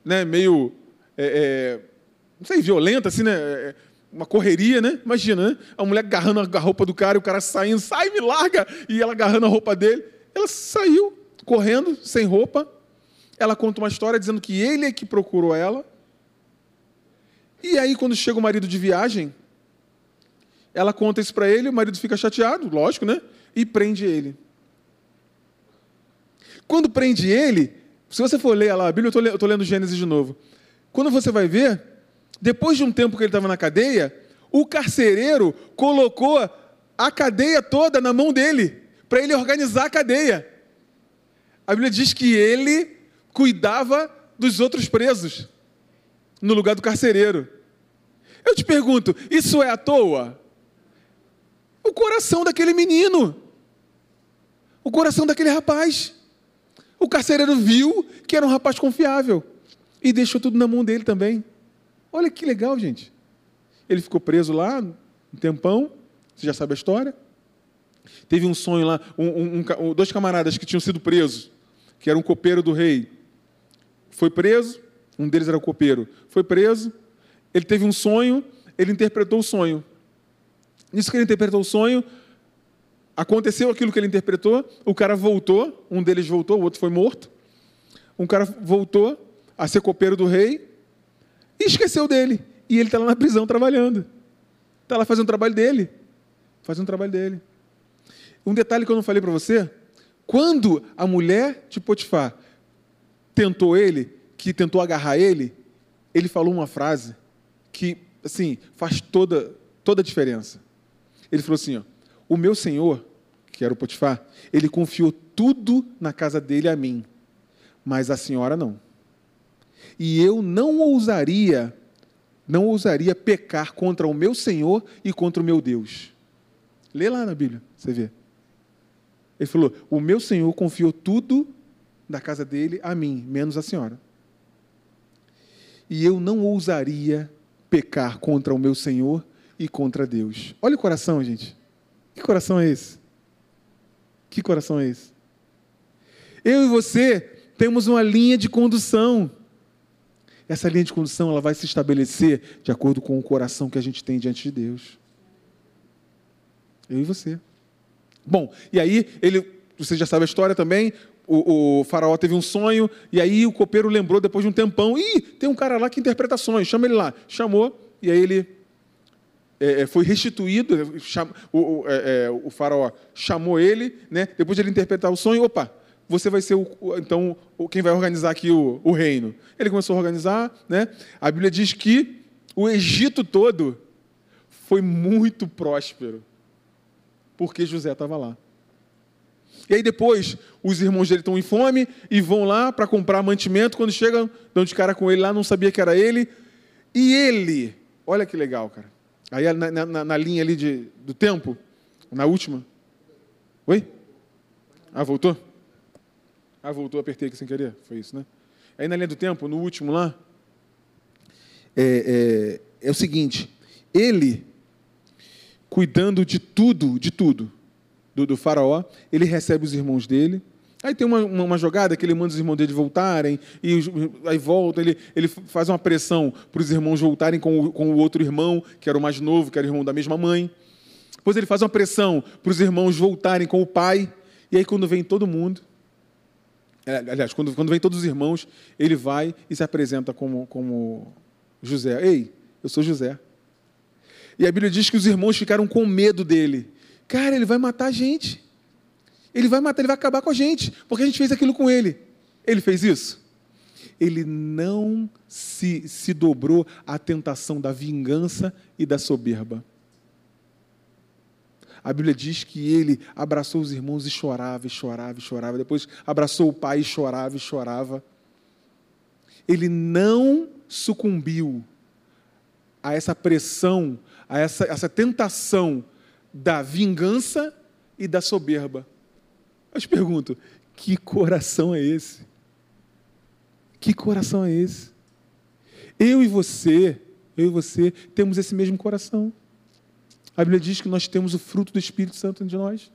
né, meio, é, é, não sei, violenta, assim, né? Uma correria, né? Imagina, né? A mulher agarrando a roupa do cara e o cara saindo, sai, me larga! E ela agarrando a roupa dele. Ela saiu correndo, sem roupa. Ela conta uma história dizendo que ele é que procurou ela. E aí, quando chega o marido de viagem, ela conta isso para ele, o marido fica chateado, lógico, né? E prende ele. Quando prende ele, se você for ler lá a Bíblia, eu estou lendo Gênesis de novo. Quando você vai ver, depois de um tempo que ele estava na cadeia, o carcereiro colocou a cadeia toda na mão dele, para ele organizar a cadeia. A Bíblia diz que ele cuidava dos outros presos, no lugar do carcereiro. Eu te pergunto, isso é à toa? O coração daquele menino, o coração daquele rapaz. O carcereiro viu que era um rapaz confiável e deixou tudo na mão dele também. Olha que legal, gente. Ele ficou preso lá um tempão, você já sabe a história. Teve um sonho lá, um, um, um, dois camaradas que tinham sido presos, que era um copeiro do rei. Foi preso, um deles era o copeiro. Foi preso, ele teve um sonho, ele interpretou o sonho. Nisso que ele interpretou o sonho, aconteceu aquilo que ele interpretou, o cara voltou, um deles voltou, o outro foi morto. Um cara voltou a ser copeiro do rei, e esqueceu dele. E ele está lá na prisão trabalhando. Está lá fazendo o trabalho dele. Fazendo o trabalho dele. Um detalhe que eu não falei para você: quando a mulher de Potifar tentou ele, que tentou agarrar ele, ele falou uma frase que, assim, faz toda, toda a diferença. Ele falou assim: ó, o meu senhor, que era o Potifar, ele confiou tudo na casa dele a mim, mas a senhora não e eu não ousaria, não ousaria pecar contra o meu Senhor e contra o meu Deus. Lê lá na Bíblia, você vê. Ele falou: O meu Senhor confiou tudo da casa dele a mim, menos a senhora. E eu não ousaria pecar contra o meu Senhor e contra Deus. Olha o coração, gente. Que coração é esse? Que coração é esse? Eu e você temos uma linha de condução. Essa linha de condução ela vai se estabelecer de acordo com o coração que a gente tem diante de Deus. Eu e você. Bom, e aí ele, você já sabe a história também. O, o, faraó teve um sonho e aí o copeiro lembrou depois de um tempão. Ih, tem um cara lá que interpreta sonhos. Chama ele lá. Chamou e aí ele é, é foi restituído. Cham, o, o, é, é, o faraó chamou ele, né? Depois de ele interpretar o sonho, opa, você vai ser o, então quem vai organizar aqui o, o, reino. Ele começou a organizar, né? A Bíblia diz que o Egito todo foi muito próspero, porque José estava lá. E aí depois os irmãos dele estão em fome e vão lá para comprar mantimento. Quando chegam, dão de cara com ele lá, não sabia que era ele. E ele, olha que legal, cara. Aí na, na, na linha ali de, do tempo, na última. Oi? Ah, voltou? Ah, voltou, apertei aqui sem querer. Foi isso, né? Aí na linha do tempo, no último lá, é, é, é o seguinte: ele, cuidando de tudo, de tudo, do, do, faraó, ele recebe os irmãos dele, Aí tem uma, uma, uma, jogada que ele manda os irmãos dele voltarem, e aí volta, ele, ele faz uma pressão para os irmãos voltarem com o, com o outro irmão, que era o mais novo, que era o irmão da mesma mãe. Depois ele faz uma pressão para os irmãos voltarem com o pai, e aí quando vem todo mundo, aliás, quando, quando vem todos os irmãos, ele vai e se apresenta como, como José. Ei, eu sou José. E a Bíblia diz que os irmãos ficaram com medo dele. Cara, ele vai matar a gente. Ele vai matar, ele vai acabar com a gente, porque a gente fez aquilo com ele. Ele fez isso? Ele não se, se dobrou à tentação da vingança e da soberba. A Bíblia diz que ele abraçou os irmãos e chorava, e chorava, e chorava. Depois abraçou o pai e chorava, e chorava. Ele não sucumbiu a essa pressão, a essa, essa tentação da vingança e da soberba. Eu te pergunto, que coração é esse? Que coração é esse? Eu e você, eu e você temos esse mesmo coração. A Bíblia diz que nós temos o fruto do Espírito Santo de nós.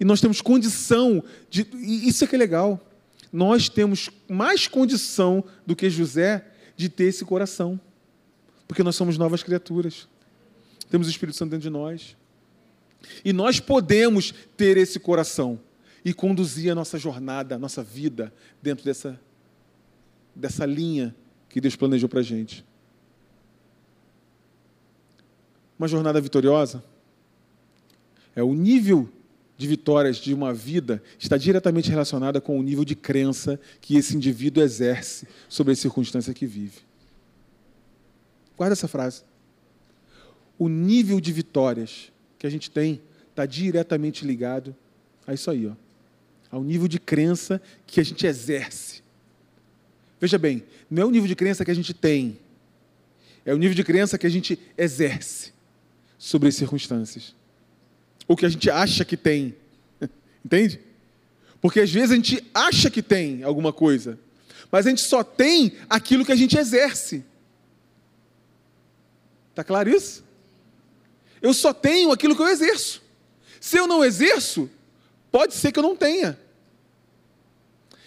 E nós temos condição de. E isso é que é legal. Nós temos mais condição do que José de ter esse coração. Porque nós somos novas criaturas. Temos o Espírito Santo dentro de nós. E nós podemos ter esse coração e conduzir a nossa jornada, a nossa vida dentro dessa, dessa linha que Deus planejou para a gente. Uma jornada vitoriosa é o nível de vitórias de uma vida está diretamente relacionada com o nível de crença que esse indivíduo exerce sobre a circunstância que vive. Guarda essa frase. O nível de vitórias que a gente tem está diretamente ligado a isso aí, ó, ao nível de crença que a gente exerce. Veja bem, não é o nível de crença que a gente tem, é o nível de crença que a gente exerce sobre as circunstâncias. O que a gente acha que tem. Entende? Porque às vezes a gente acha que tem alguma coisa, mas a gente só tem aquilo que a gente exerce. Está claro isso? Eu só tenho aquilo que eu exerço. Se eu não exerço, pode ser que eu não tenha.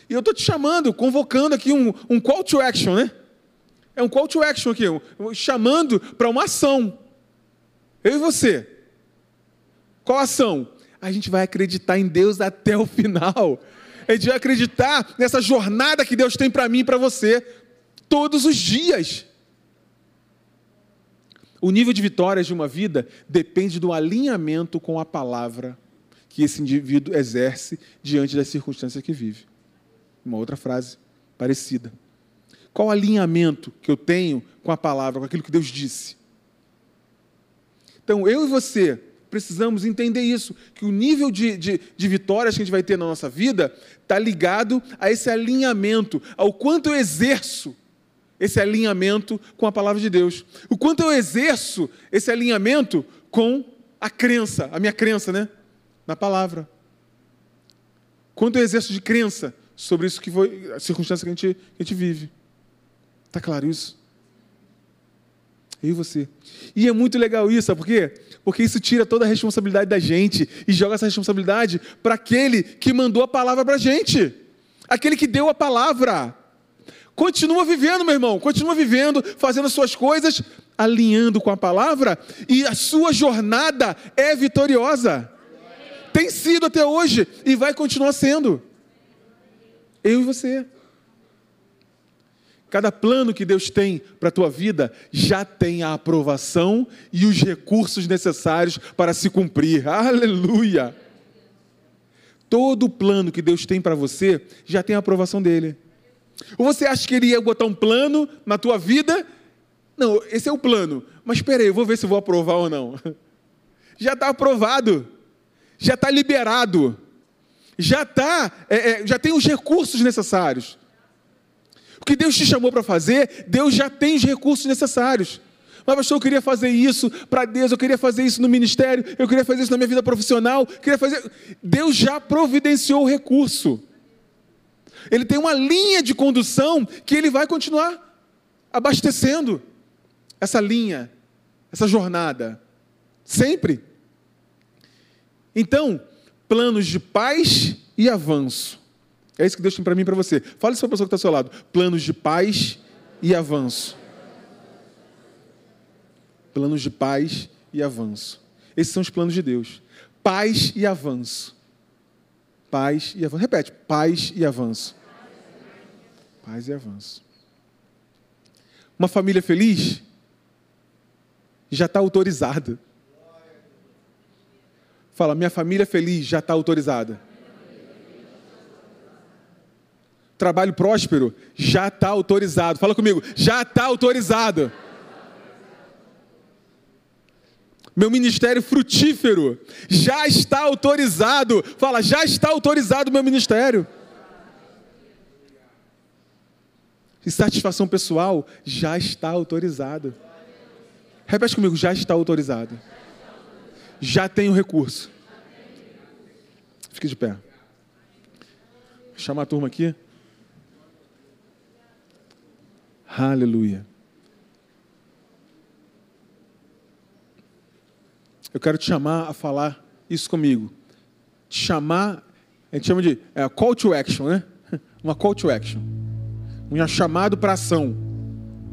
E eu estou te chamando, convocando aqui um, um call to action, né? É um call to action aqui, um, chamando para uma ação. Eu e você. Qual ação? A gente vai acreditar em Deus até o final. A gente vai acreditar nessa jornada que Deus tem para mim e para você todos os dias. O nível de vitórias de uma vida depende do alinhamento com a palavra que esse indivíduo exerce diante das circunstâncias que vive. Uma outra frase parecida. Qual alinhamento que eu tenho com a palavra, com aquilo que Deus disse? Então, eu e você precisamos entender isso, que o nível de, de, de vitórias que a gente vai ter na nossa vida está ligado a esse alinhamento, ao quanto eu exerço esse alinhamento com a palavra de Deus. O quanto eu exerço esse alinhamento com a crença, a minha crença, né? Na palavra. Quanto eu exerço de crença sobre isso que foi a circunstância que a gente, que a gente vive. Está claro isso? Eu e você. E é muito legal isso, sabe por quê? Porque isso tira toda a responsabilidade da gente e joga essa responsabilidade para aquele que mandou a palavra para a gente, aquele que deu a palavra. Continua vivendo, meu irmão, continua vivendo, fazendo as suas coisas, alinhando com a palavra, e a sua jornada é vitoriosa. Tem sido até hoje e vai continuar sendo. Eu e você. Cada plano que Deus tem para a tua vida já tem a aprovação e os recursos necessários para se cumprir. Aleluia! Todo plano que Deus tem para você já tem a aprovação dele. Ou você acha que ele ia botar um plano na tua vida? Não, esse é o plano. Mas espera aí, eu vou ver se vou aprovar ou não. Já está aprovado. Já está liberado. Já está, é, é, já tem os recursos necessários. O que Deus te chamou para fazer, Deus já tem os recursos necessários. Mas, pastor, eu queria fazer isso para Deus, eu queria fazer isso no ministério, eu queria fazer isso na minha vida profissional, queria fazer. Deus já providenciou o recurso. Ele tem uma linha de condução que ele vai continuar abastecendo essa linha, essa jornada. Sempre. Então, planos de paz e avanço. É isso que Deus tem para mim e para você. Fala isso para a pessoa que está ao seu lado. Planos de paz e avanço. Planos de paz e avanço. Esses são os planos de Deus. Paz e avanço. Paz e avanço. Repete. Paz e avanço. Paz e avanço. Uma família feliz já está autorizada. Fala, minha família feliz já está autorizada. Trabalho próspero já está autorizado. Fala comigo, já está autorizado. Meu ministério frutífero já está autorizado. Fala, já está autorizado o meu ministério. E satisfação pessoal já está autorizado. Repete comigo, já está autorizado. Já tenho recurso. Fique de pé. Vou chamar a turma aqui. Aleluia. Eu quero te chamar a falar isso comigo. Te chamar, a gente chama de é, call to action, né? Uma call to action. Um chamado para ação.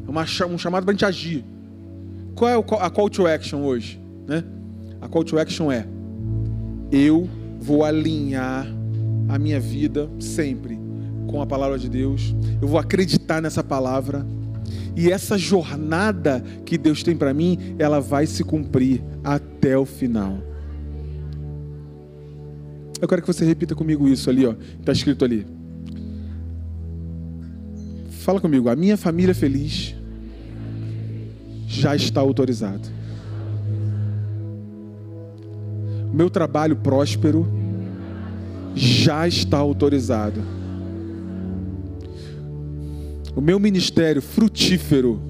Uma, um chamado para a gente agir. Qual é a call to action hoje? Né? A call to action é: eu vou alinhar a minha vida sempre com a palavra de Deus. Eu vou acreditar nessa palavra. E essa jornada que Deus tem para mim, ela vai se cumprir até o final. Eu quero que você repita comigo isso ali, ó. Está escrito ali. Fala comigo. A minha família feliz já está autorizado. Meu trabalho próspero já está autorizado o meu ministério frutífero,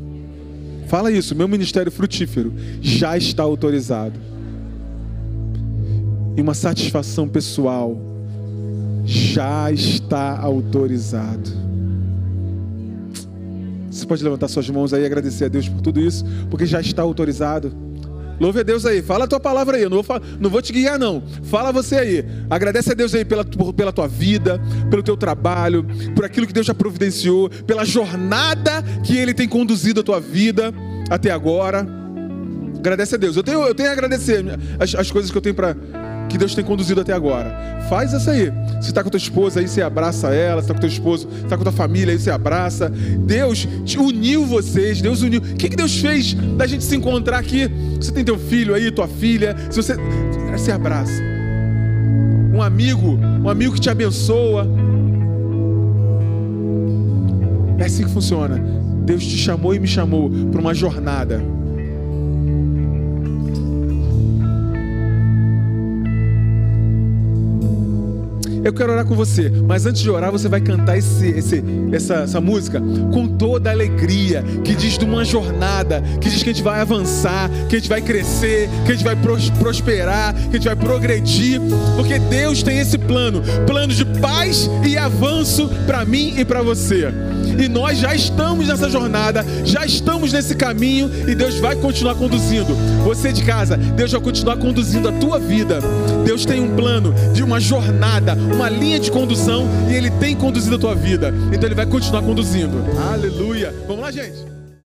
fala isso, meu ministério frutífero já está autorizado. E uma satisfação pessoal já está autorizado. Você pode levantar suas mãos aí e agradecer a Deus por tudo isso, porque já está autorizado. Louve a Deus aí, fala a tua palavra aí, eu não vou, não vou te guiar não, fala você aí, agradece a Deus aí pela, pela tua vida, pelo teu trabalho, por aquilo que Deus já providenciou, pela jornada que Ele tem conduzido a tua vida até agora, agradece a Deus, eu tenho, eu tenho a agradecer as, as coisas que eu tenho para que Deus tem conduzido até agora. Faz essa aí. Se está com tua esposa aí, você abraça ela. Se está com teu esposo, está com tua família aí, você abraça. Deus uniu vocês. Deus uniu. O que, que Deus fez da gente se encontrar aqui? Você tem teu filho aí, tua filha. Se você. Se abraça. Um amigo, um amigo que te abençoa. É assim que funciona. Deus te chamou e me chamou para uma jornada. Eu quero orar com você, mas antes de orar, você vai cantar esse, esse, essa, essa música com toda alegria, que diz de uma jornada, que diz que a gente vai avançar, que a gente vai crescer, que a gente vai prosperar, que a gente vai progredir, porque Deus tem esse plano plano de paz e avanço para mim e para você. E nós já estamos nessa jornada, já estamos nesse caminho e Deus vai continuar conduzindo. Você de casa, Deus vai continuar conduzindo a tua vida. Deus tem um plano de uma jornada, uma linha de condução e Ele tem conduzido a tua vida. Então Ele vai continuar conduzindo. Aleluia. Vamos lá, gente.